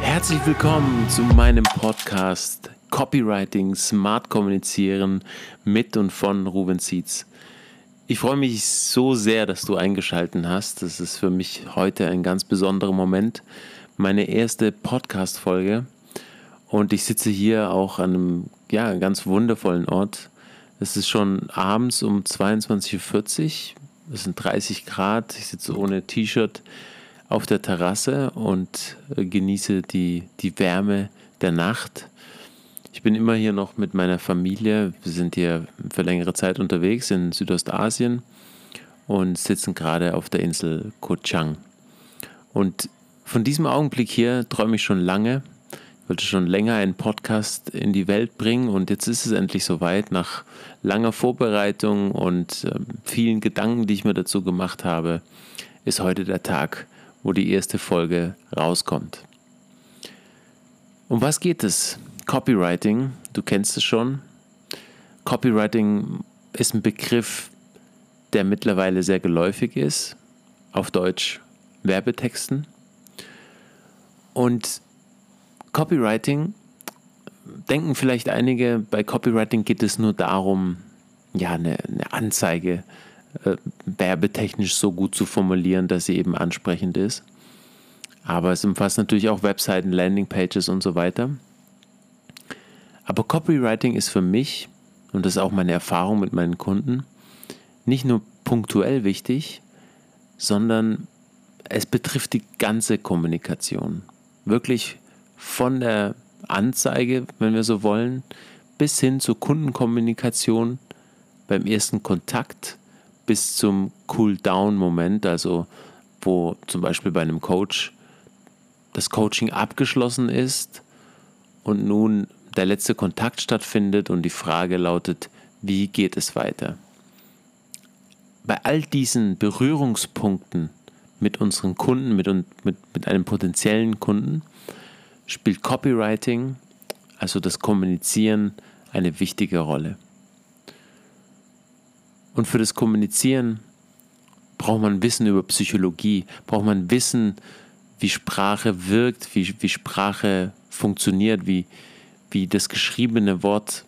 Herzlich willkommen zu meinem Podcast Copywriting, Smart Kommunizieren mit und von Ruben Seeds. Ich freue mich so sehr, dass du eingeschaltet hast. Das ist für mich heute ein ganz besonderer Moment. Meine erste Podcast-Folge. Und ich sitze hier auch an einem ja, ganz wundervollen Ort. Es ist schon abends um 22.40 Uhr. Es sind 30 Grad. Ich sitze ohne T-Shirt auf der Terrasse und äh, genieße die, die Wärme der Nacht. Ich bin immer hier noch mit meiner Familie. Wir sind hier für längere Zeit unterwegs in Südostasien und sitzen gerade auf der Insel Koh Chang. Und von diesem Augenblick hier träume ich schon lange. Wollte schon länger einen Podcast in die Welt bringen und jetzt ist es endlich soweit. Nach langer Vorbereitung und äh, vielen Gedanken, die ich mir dazu gemacht habe, ist heute der Tag, wo die erste Folge rauskommt. Um was geht es? Copywriting, du kennst es schon. Copywriting ist ein Begriff, der mittlerweile sehr geläufig ist. Auf Deutsch Werbetexten. Und Copywriting, denken vielleicht einige, bei Copywriting geht es nur darum, ja, eine, eine Anzeige äh, werbetechnisch so gut zu formulieren, dass sie eben ansprechend ist. Aber es umfasst natürlich auch Webseiten, Landingpages und so weiter. Aber Copywriting ist für mich, und das ist auch meine Erfahrung mit meinen Kunden, nicht nur punktuell wichtig, sondern es betrifft die ganze Kommunikation. Wirklich von der Anzeige, wenn wir so wollen, bis hin zur Kundenkommunikation beim ersten Kontakt bis zum Cool-Down-Moment, also wo zum Beispiel bei einem Coach das Coaching abgeschlossen ist und nun der letzte Kontakt stattfindet und die Frage lautet, wie geht es weiter? Bei all diesen Berührungspunkten mit unseren Kunden, mit, mit, mit einem potenziellen Kunden, spielt Copywriting, also das Kommunizieren, eine wichtige Rolle. Und für das Kommunizieren braucht man Wissen über Psychologie, braucht man Wissen, wie Sprache wirkt, wie, wie Sprache funktioniert, wie, wie das geschriebene Wort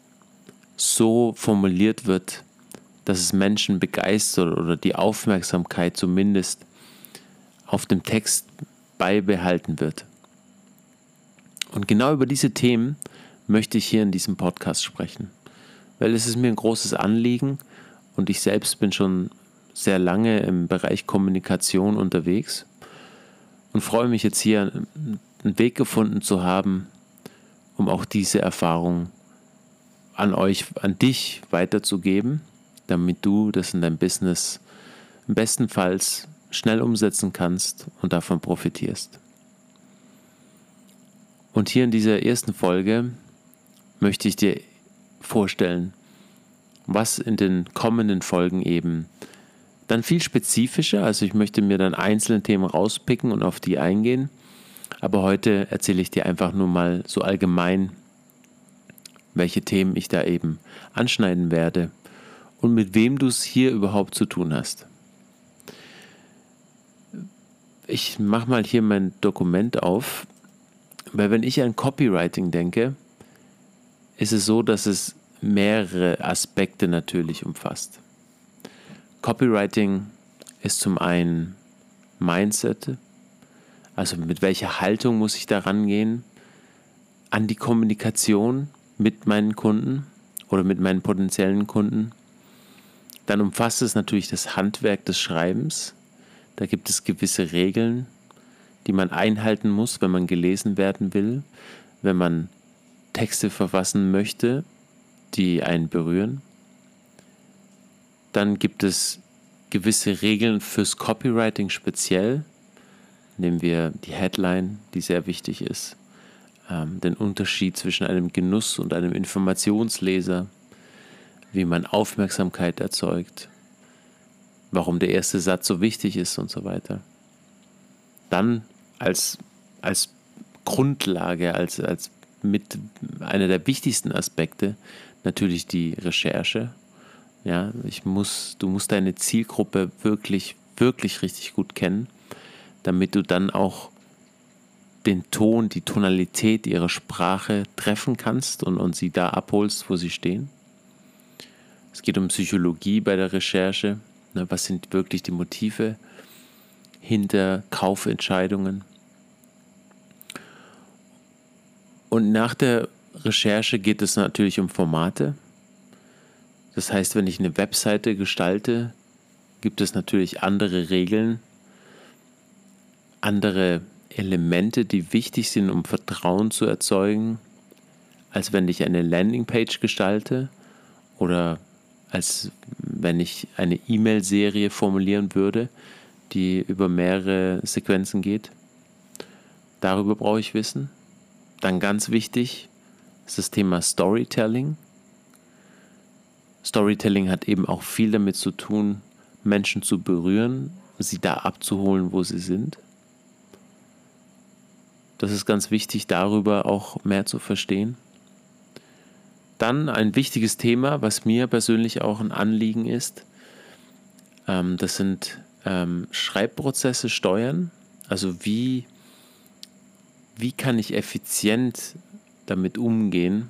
so formuliert wird, dass es Menschen begeistert oder die Aufmerksamkeit zumindest auf dem Text beibehalten wird. Und genau über diese Themen möchte ich hier in diesem Podcast sprechen, weil es ist mir ein großes Anliegen, und ich selbst bin schon sehr lange im Bereich Kommunikation unterwegs und freue mich jetzt hier einen Weg gefunden zu haben, um auch diese Erfahrung an euch, an dich weiterzugeben, damit du das in deinem Business bestenfalls schnell umsetzen kannst und davon profitierst. Und hier in dieser ersten Folge möchte ich dir vorstellen, was in den kommenden Folgen eben dann viel spezifischer. Also ich möchte mir dann einzelne Themen rauspicken und auf die eingehen. Aber heute erzähle ich dir einfach nur mal so allgemein, welche Themen ich da eben anschneiden werde und mit wem du es hier überhaupt zu tun hast. Ich mache mal hier mein Dokument auf, weil wenn ich an Copywriting denke, ist es so, dass es mehrere Aspekte natürlich umfasst. Copywriting ist zum einen Mindset, also mit welcher Haltung muss ich da rangehen, an die Kommunikation mit meinen Kunden oder mit meinen potenziellen Kunden. Dann umfasst es natürlich das Handwerk des Schreibens. Da gibt es gewisse Regeln, die man einhalten muss, wenn man gelesen werden will, wenn man Texte verfassen möchte die einen berühren. Dann gibt es gewisse Regeln fürs Copywriting speziell. Nehmen wir die Headline, die sehr wichtig ist. Ähm, den Unterschied zwischen einem Genuss und einem Informationsleser. Wie man Aufmerksamkeit erzeugt. Warum der erste Satz so wichtig ist und so weiter. Dann als, als Grundlage, als, als mit einer der wichtigsten Aspekte natürlich die Recherche. Ja, ich muss, du musst deine Zielgruppe wirklich, wirklich richtig gut kennen, damit du dann auch den Ton, die Tonalität ihrer Sprache treffen kannst und, und sie da abholst, wo sie stehen. Es geht um Psychologie bei der Recherche. Ne, was sind wirklich die Motive hinter Kaufentscheidungen? Und nach der Recherche geht es natürlich um Formate. Das heißt, wenn ich eine Webseite gestalte, gibt es natürlich andere Regeln, andere Elemente, die wichtig sind, um Vertrauen zu erzeugen, als wenn ich eine Landingpage gestalte oder als wenn ich eine E-Mail-Serie formulieren würde, die über mehrere Sequenzen geht. Darüber brauche ich wissen. Dann ganz wichtig ist das Thema Storytelling. Storytelling hat eben auch viel damit zu tun, Menschen zu berühren, sie da abzuholen, wo sie sind. Das ist ganz wichtig, darüber auch mehr zu verstehen. Dann ein wichtiges Thema, was mir persönlich auch ein Anliegen ist, ähm, das sind ähm, Schreibprozesse steuern. Also wie, wie kann ich effizient damit umgehen,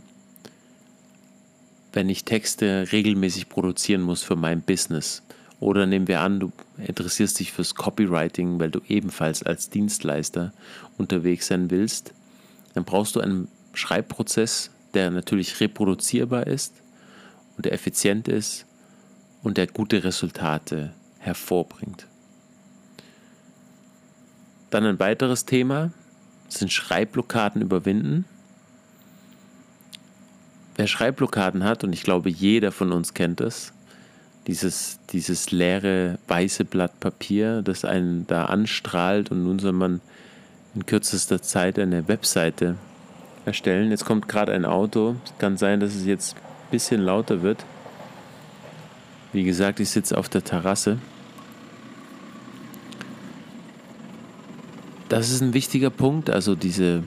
wenn ich Texte regelmäßig produzieren muss für mein Business. Oder nehmen wir an, du interessierst dich fürs Copywriting, weil du ebenfalls als Dienstleister unterwegs sein willst. Dann brauchst du einen Schreibprozess, der natürlich reproduzierbar ist und der effizient ist und der gute Resultate hervorbringt. Dann ein weiteres Thema sind Schreibblockaden überwinden. Wer Schreibblockaden hat, und ich glaube, jeder von uns kennt das, dieses, dieses leere weiße Blatt Papier, das einen da anstrahlt und nun soll man in kürzester Zeit eine Webseite erstellen. Jetzt kommt gerade ein Auto. Es kann sein, dass es jetzt ein bisschen lauter wird. Wie gesagt, ich sitze auf der Terrasse. Das ist ein wichtiger Punkt. Also diese,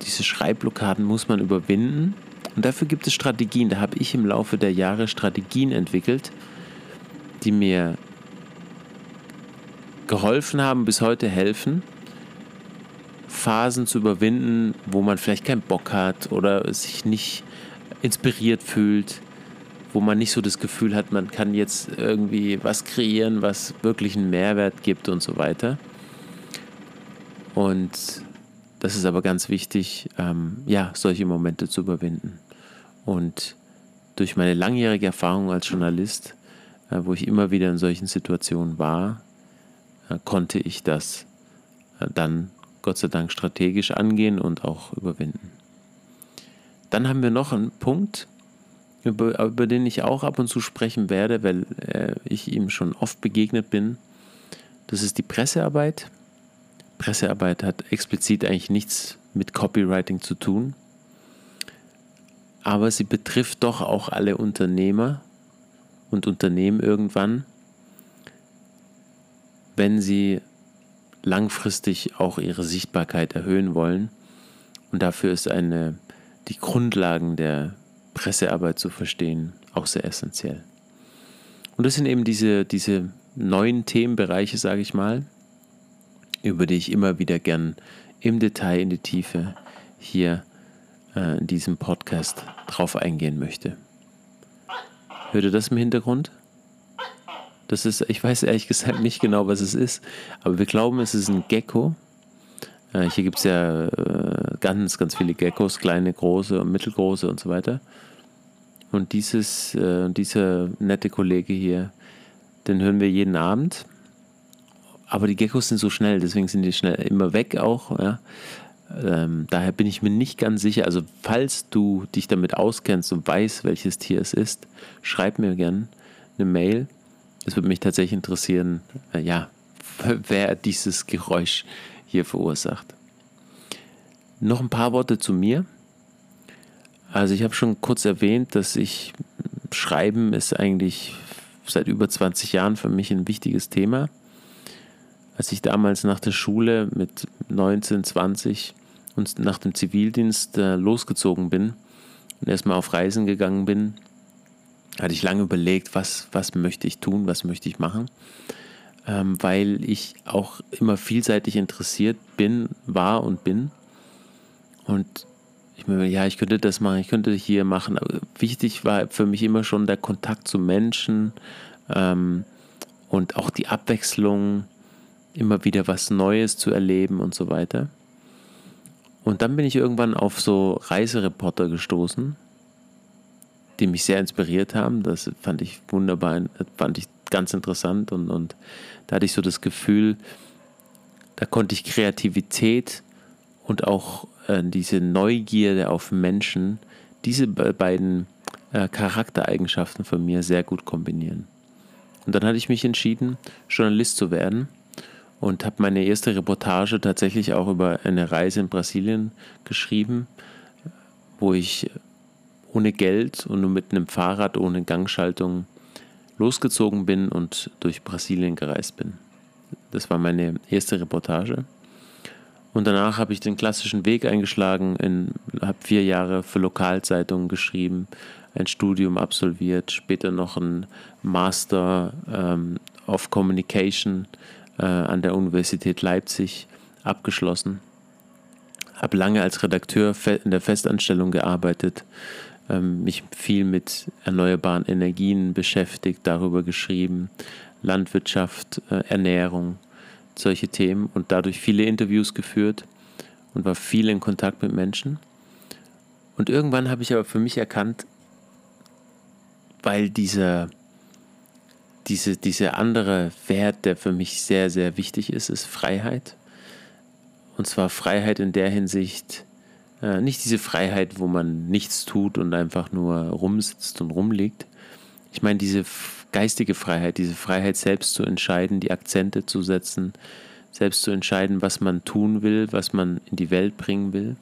diese Schreibblockaden muss man überwinden. Und dafür gibt es Strategien. Da habe ich im Laufe der Jahre Strategien entwickelt, die mir geholfen haben, bis heute helfen, Phasen zu überwinden, wo man vielleicht keinen Bock hat oder sich nicht inspiriert fühlt, wo man nicht so das Gefühl hat, man kann jetzt irgendwie was kreieren, was wirklich einen Mehrwert gibt und so weiter. Und das ist aber ganz wichtig, ähm, ja, solche Momente zu überwinden. Und durch meine langjährige Erfahrung als Journalist, äh, wo ich immer wieder in solchen Situationen war, äh, konnte ich das äh, dann Gott sei Dank strategisch angehen und auch überwinden. Dann haben wir noch einen Punkt, über, über den ich auch ab und zu sprechen werde, weil äh, ich ihm schon oft begegnet bin. Das ist die Pressearbeit. Pressearbeit hat explizit eigentlich nichts mit Copywriting zu tun aber sie betrifft doch auch alle Unternehmer und Unternehmen irgendwann, wenn sie langfristig auch ihre Sichtbarkeit erhöhen wollen. Und dafür ist eine, die Grundlagen der Pressearbeit zu verstehen auch sehr essentiell. Und das sind eben diese, diese neuen Themenbereiche, sage ich mal, über die ich immer wieder gern im Detail, in die Tiefe hier äh, in diesem Podcast drauf eingehen möchte. Hört ihr das im Hintergrund? Das ist, ich weiß ehrlich gesagt nicht genau, was es ist, aber wir glauben, es ist ein Gecko. Äh, hier gibt es ja äh, ganz, ganz viele Geckos, kleine, große und mittelgroße und so weiter. Und dieses, äh, dieser nette Kollege hier, den hören wir jeden Abend. Aber die Geckos sind so schnell, deswegen sind die schnell immer weg auch. Ja. Ähm, daher bin ich mir nicht ganz sicher. Also, falls du dich damit auskennst und weißt, welches Tier es ist, schreib mir gerne eine Mail. Es würde mich tatsächlich interessieren, äh, ja, wer dieses Geräusch hier verursacht. Noch ein paar Worte zu mir. Also, ich habe schon kurz erwähnt, dass ich Schreiben ist eigentlich seit über 20 Jahren für mich ein wichtiges Thema als ich damals nach der Schule mit 19, 20 und nach dem Zivildienst äh, losgezogen bin und erstmal auf Reisen gegangen bin, hatte ich lange überlegt, was, was möchte ich tun, was möchte ich machen, ähm, weil ich auch immer vielseitig interessiert bin, war und bin. Und ich mir, ja, ich könnte das machen, ich könnte hier machen. Aber wichtig war für mich immer schon der Kontakt zu Menschen ähm, und auch die Abwechslung, immer wieder was Neues zu erleben und so weiter. Und dann bin ich irgendwann auf so Reisereporter gestoßen, die mich sehr inspiriert haben. Das fand ich wunderbar, fand ich ganz interessant und, und da hatte ich so das Gefühl, da konnte ich Kreativität und auch äh, diese Neugierde auf Menschen, diese beiden äh, Charaktereigenschaften von mir sehr gut kombinieren. Und dann hatte ich mich entschieden, Journalist zu werden und habe meine erste Reportage tatsächlich auch über eine Reise in Brasilien geschrieben, wo ich ohne Geld und nur mit einem Fahrrad ohne Gangschaltung losgezogen bin und durch Brasilien gereist bin. Das war meine erste Reportage. Und danach habe ich den klassischen Weg eingeschlagen, habe vier Jahre für Lokalzeitungen geschrieben, ein Studium absolviert, später noch ein Master ähm, of Communication an der Universität Leipzig abgeschlossen. Habe lange als Redakteur in der Festanstellung gearbeitet, ähm, mich viel mit erneuerbaren Energien beschäftigt, darüber geschrieben, Landwirtschaft, äh, Ernährung, solche Themen und dadurch viele Interviews geführt und war viel in Kontakt mit Menschen. Und irgendwann habe ich aber für mich erkannt, weil dieser, diese, dieser andere Wert, der für mich sehr, sehr wichtig ist, ist Freiheit. Und zwar Freiheit in der Hinsicht, äh, nicht diese Freiheit, wo man nichts tut und einfach nur rumsitzt und rumliegt. Ich meine diese geistige Freiheit, diese Freiheit selbst zu entscheiden, die Akzente zu setzen, selbst zu entscheiden, was man tun will, was man in die Welt bringen will.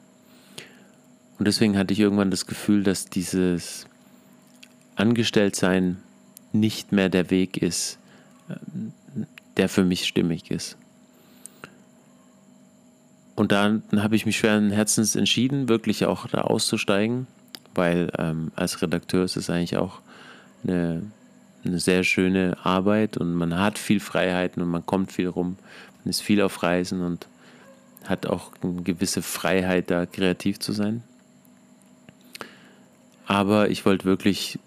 Und deswegen hatte ich irgendwann das Gefühl, dass dieses Angestelltsein nicht mehr der Weg ist, der für mich stimmig ist. Und dann habe ich mich schweren Herzens entschieden, wirklich auch da auszusteigen, weil ähm, als Redakteur ist es eigentlich auch eine eine sehr schöne Arbeit und man hat viel Freiheiten und man kommt viel rum. Man ist viel auf Reisen und hat auch eine gewisse Freiheit, da kreativ zu sein. Aber ich wollte wirklich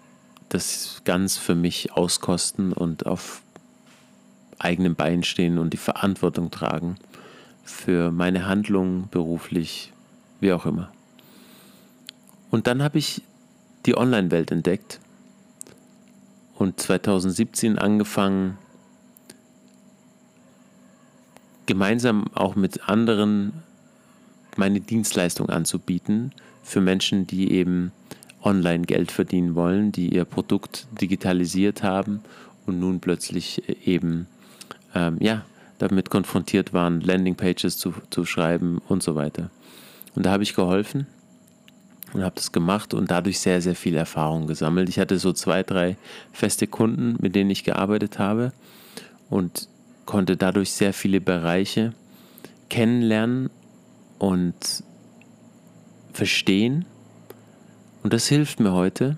das ganz für mich auskosten und auf eigenem Bein stehen und die Verantwortung tragen für meine Handlungen beruflich, wie auch immer. Und dann habe ich die Online-Welt entdeckt und 2017 angefangen, gemeinsam auch mit anderen meine Dienstleistung anzubieten für Menschen, die eben online Geld verdienen wollen, die ihr Produkt digitalisiert haben und nun plötzlich eben ähm, ja, damit konfrontiert waren, Landingpages zu, zu schreiben und so weiter. Und da habe ich geholfen und habe das gemacht und dadurch sehr, sehr viel Erfahrung gesammelt. Ich hatte so zwei, drei feste Kunden, mit denen ich gearbeitet habe und konnte dadurch sehr viele Bereiche kennenlernen und verstehen. Und das hilft mir heute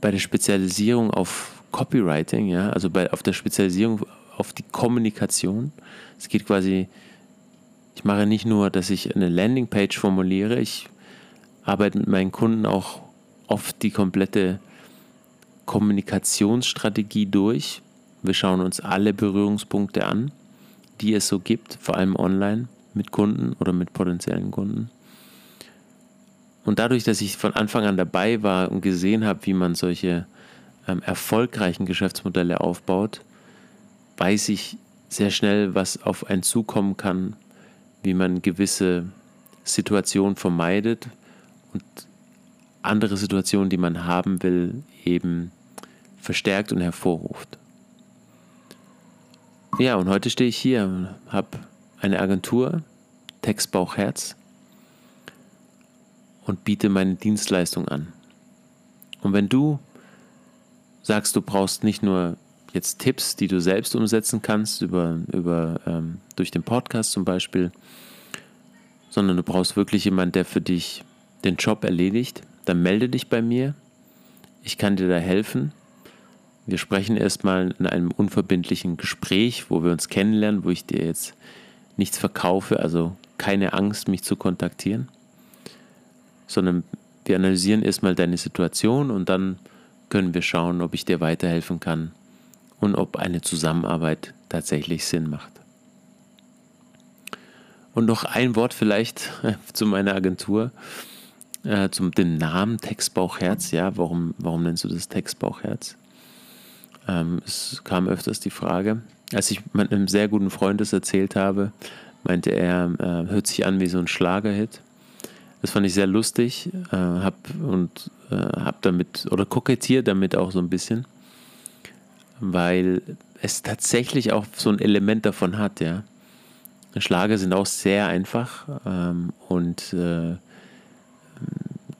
bei der Spezialisierung auf Copywriting, ja, also bei, auf der Spezialisierung auf die Kommunikation. Es geht quasi, ich mache nicht nur, dass ich eine Landingpage formuliere, ich arbeite mit meinen Kunden auch oft die komplette Kommunikationsstrategie durch. Wir schauen uns alle Berührungspunkte an, die es so gibt, vor allem online mit Kunden oder mit potenziellen Kunden. Und dadurch, dass ich von Anfang an dabei war und gesehen habe, wie man solche ähm, erfolgreichen Geschäftsmodelle aufbaut, weiß ich sehr schnell, was auf einen zukommen kann, wie man gewisse Situationen vermeidet, und andere Situationen, die man haben will, eben verstärkt und hervorruft. Ja, und heute stehe ich hier, habe eine Agentur, Textbauch Herz und biete meine Dienstleistung an. Und wenn du sagst, du brauchst nicht nur jetzt Tipps, die du selbst umsetzen kannst, über, über, ähm, durch den Podcast zum Beispiel, sondern du brauchst wirklich jemanden, der für dich den Job erledigt, dann melde dich bei mir ich kann dir da helfen. Wir sprechen erstmal in einem unverbindlichen Gespräch, wo wir uns kennenlernen, wo ich dir jetzt nichts verkaufe, also keine Angst, mich zu kontaktieren, sondern wir analysieren erstmal deine Situation und dann können wir schauen, ob ich dir weiterhelfen kann und ob eine Zusammenarbeit tatsächlich Sinn macht. Und noch ein Wort vielleicht zu meiner Agentur, äh, zum dem Namen Textbauchherz. Ja, warum, warum nennst du das Textbauchherz? Ähm, es kam öfters die Frage. Als ich meinem sehr guten Freund das erzählt habe, meinte er, äh, hört sich an wie so ein Schlagerhit. Das fand ich sehr lustig, äh, hab und äh, hab damit oder kokettiert damit auch so ein bisschen, weil es tatsächlich auch so ein Element davon hat, ja. Schlager sind auch sehr einfach ähm, und äh,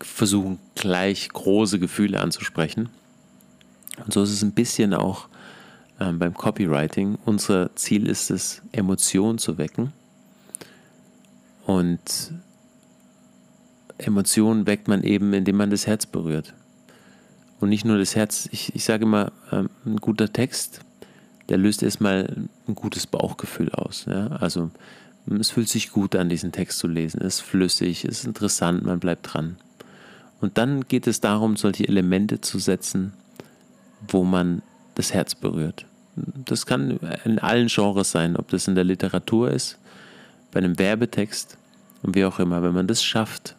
versuchen gleich große Gefühle anzusprechen. Und so ist es ein bisschen auch ähm, beim Copywriting. Unser Ziel ist es, Emotionen zu wecken. Und Emotionen weckt man eben, indem man das Herz berührt. Und nicht nur das Herz. Ich, ich sage immer, ähm, ein guter Text, der löst erstmal ein gutes Bauchgefühl aus. Ja? Also es fühlt sich gut an, diesen Text zu lesen. Es ist flüssig, es ist interessant, man bleibt dran. Und dann geht es darum, solche Elemente zu setzen, wo man das Herz berührt. Das kann in allen Genres sein, ob das in der Literatur ist, bei einem Werbetext und wie auch immer. Wenn man das schafft,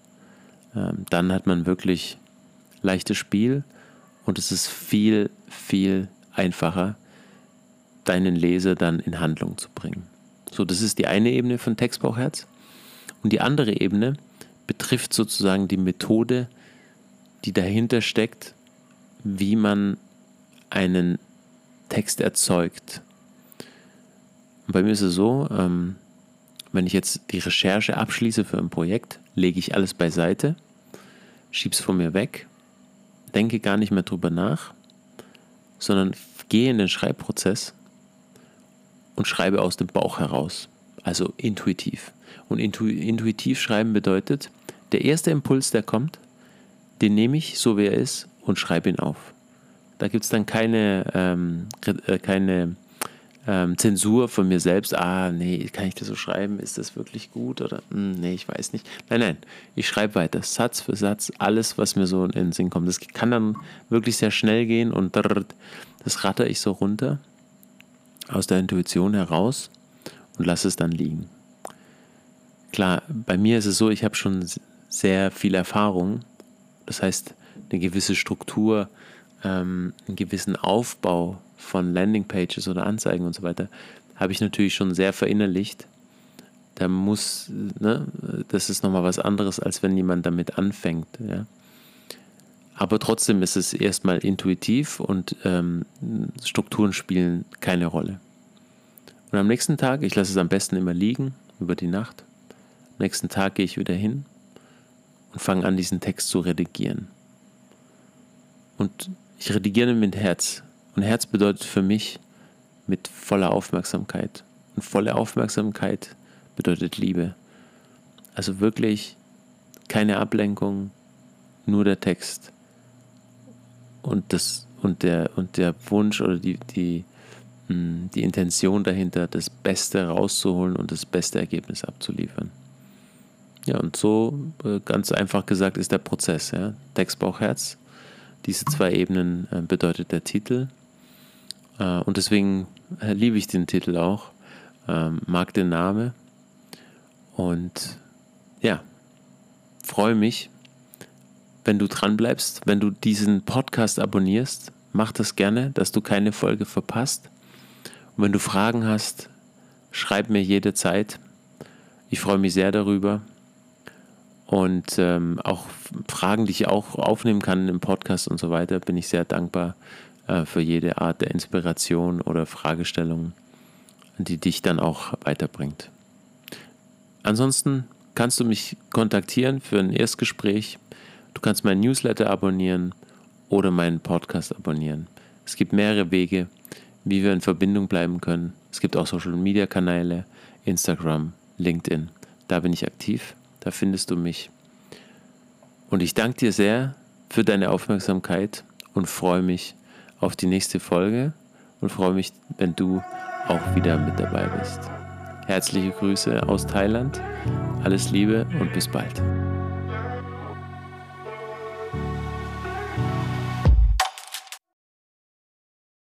dann hat man wirklich leichtes Spiel und es ist viel, viel einfacher, deinen Leser dann in Handlung zu bringen. So, das ist die eine Ebene von Textbauchherz. Und die andere Ebene betrifft sozusagen die Methode, die dahinter steckt, wie man einen Text erzeugt. Und bei mir ist es so, ähm, wenn ich jetzt die Recherche abschließe für ein Projekt, lege ich alles beiseite, schiebe es von mir weg, denke gar nicht mehr drüber nach, sondern gehe in den Schreibprozess und schreibe aus dem Bauch heraus, also intuitiv. Und intu intuitiv schreiben bedeutet, der erste Impuls, der kommt, den nehme ich so wie er ist und schreibe ihn auf. Da gibt es dann keine, ähm, äh, keine ähm, Zensur von mir selbst. Ah, nee, kann ich das so schreiben? Ist das wirklich gut? Oder hm, nee, ich weiß nicht. Nein, nein, ich schreibe weiter, Satz für Satz, alles, was mir so in den Sinn kommt. Das kann dann wirklich sehr schnell gehen und das ratter ich so runter aus der Intuition heraus und lasse es dann liegen. Klar, bei mir ist es so, ich habe schon sehr viel Erfahrung das heißt, eine gewisse Struktur, ähm, einen gewissen Aufbau von Landingpages oder Anzeigen und so weiter, habe ich natürlich schon sehr verinnerlicht. Da muss, ne, das ist nochmal was anderes, als wenn jemand damit anfängt. Ja. Aber trotzdem ist es erstmal intuitiv und ähm, Strukturen spielen keine Rolle. Und am nächsten Tag, ich lasse es am besten immer liegen, über die Nacht. Am nächsten Tag gehe ich wieder hin und fange an, diesen Text zu redigieren. Und ich redigiere mit Herz. Und Herz bedeutet für mich mit voller Aufmerksamkeit. Und volle Aufmerksamkeit bedeutet Liebe. Also wirklich keine Ablenkung, nur der Text. Und, das, und, der, und der Wunsch oder die, die, hm, die Intention dahinter, das Beste rauszuholen und das beste Ergebnis abzuliefern. Ja, und so äh, ganz einfach gesagt ist der Prozess. Ja? Text, Bauch, Herz. Diese zwei Ebenen äh, bedeutet der Titel. Äh, und deswegen liebe ich den Titel auch, ähm, mag den Namen. Und ja, freue mich, wenn du dran bleibst, wenn du diesen Podcast abonnierst. Mach das gerne, dass du keine Folge verpasst. Und wenn du Fragen hast, schreib mir jederzeit. Ich freue mich sehr darüber und ähm, auch Fragen, die ich auch aufnehmen kann im Podcast und so weiter, bin ich sehr dankbar äh, für jede Art der Inspiration oder Fragestellung, die dich dann auch weiterbringt. Ansonsten kannst du mich kontaktieren für ein Erstgespräch. Du kannst meinen Newsletter abonnieren oder meinen Podcast abonnieren. Es gibt mehrere Wege, wie wir in Verbindung bleiben können. Es gibt auch Social-Media-Kanäle, Instagram, LinkedIn. Da bin ich aktiv. Da findest du mich. Und ich danke dir sehr für deine Aufmerksamkeit und freue mich auf die nächste Folge und freue mich, wenn du auch wieder mit dabei bist. Herzliche Grüße aus Thailand, alles Liebe und bis bald.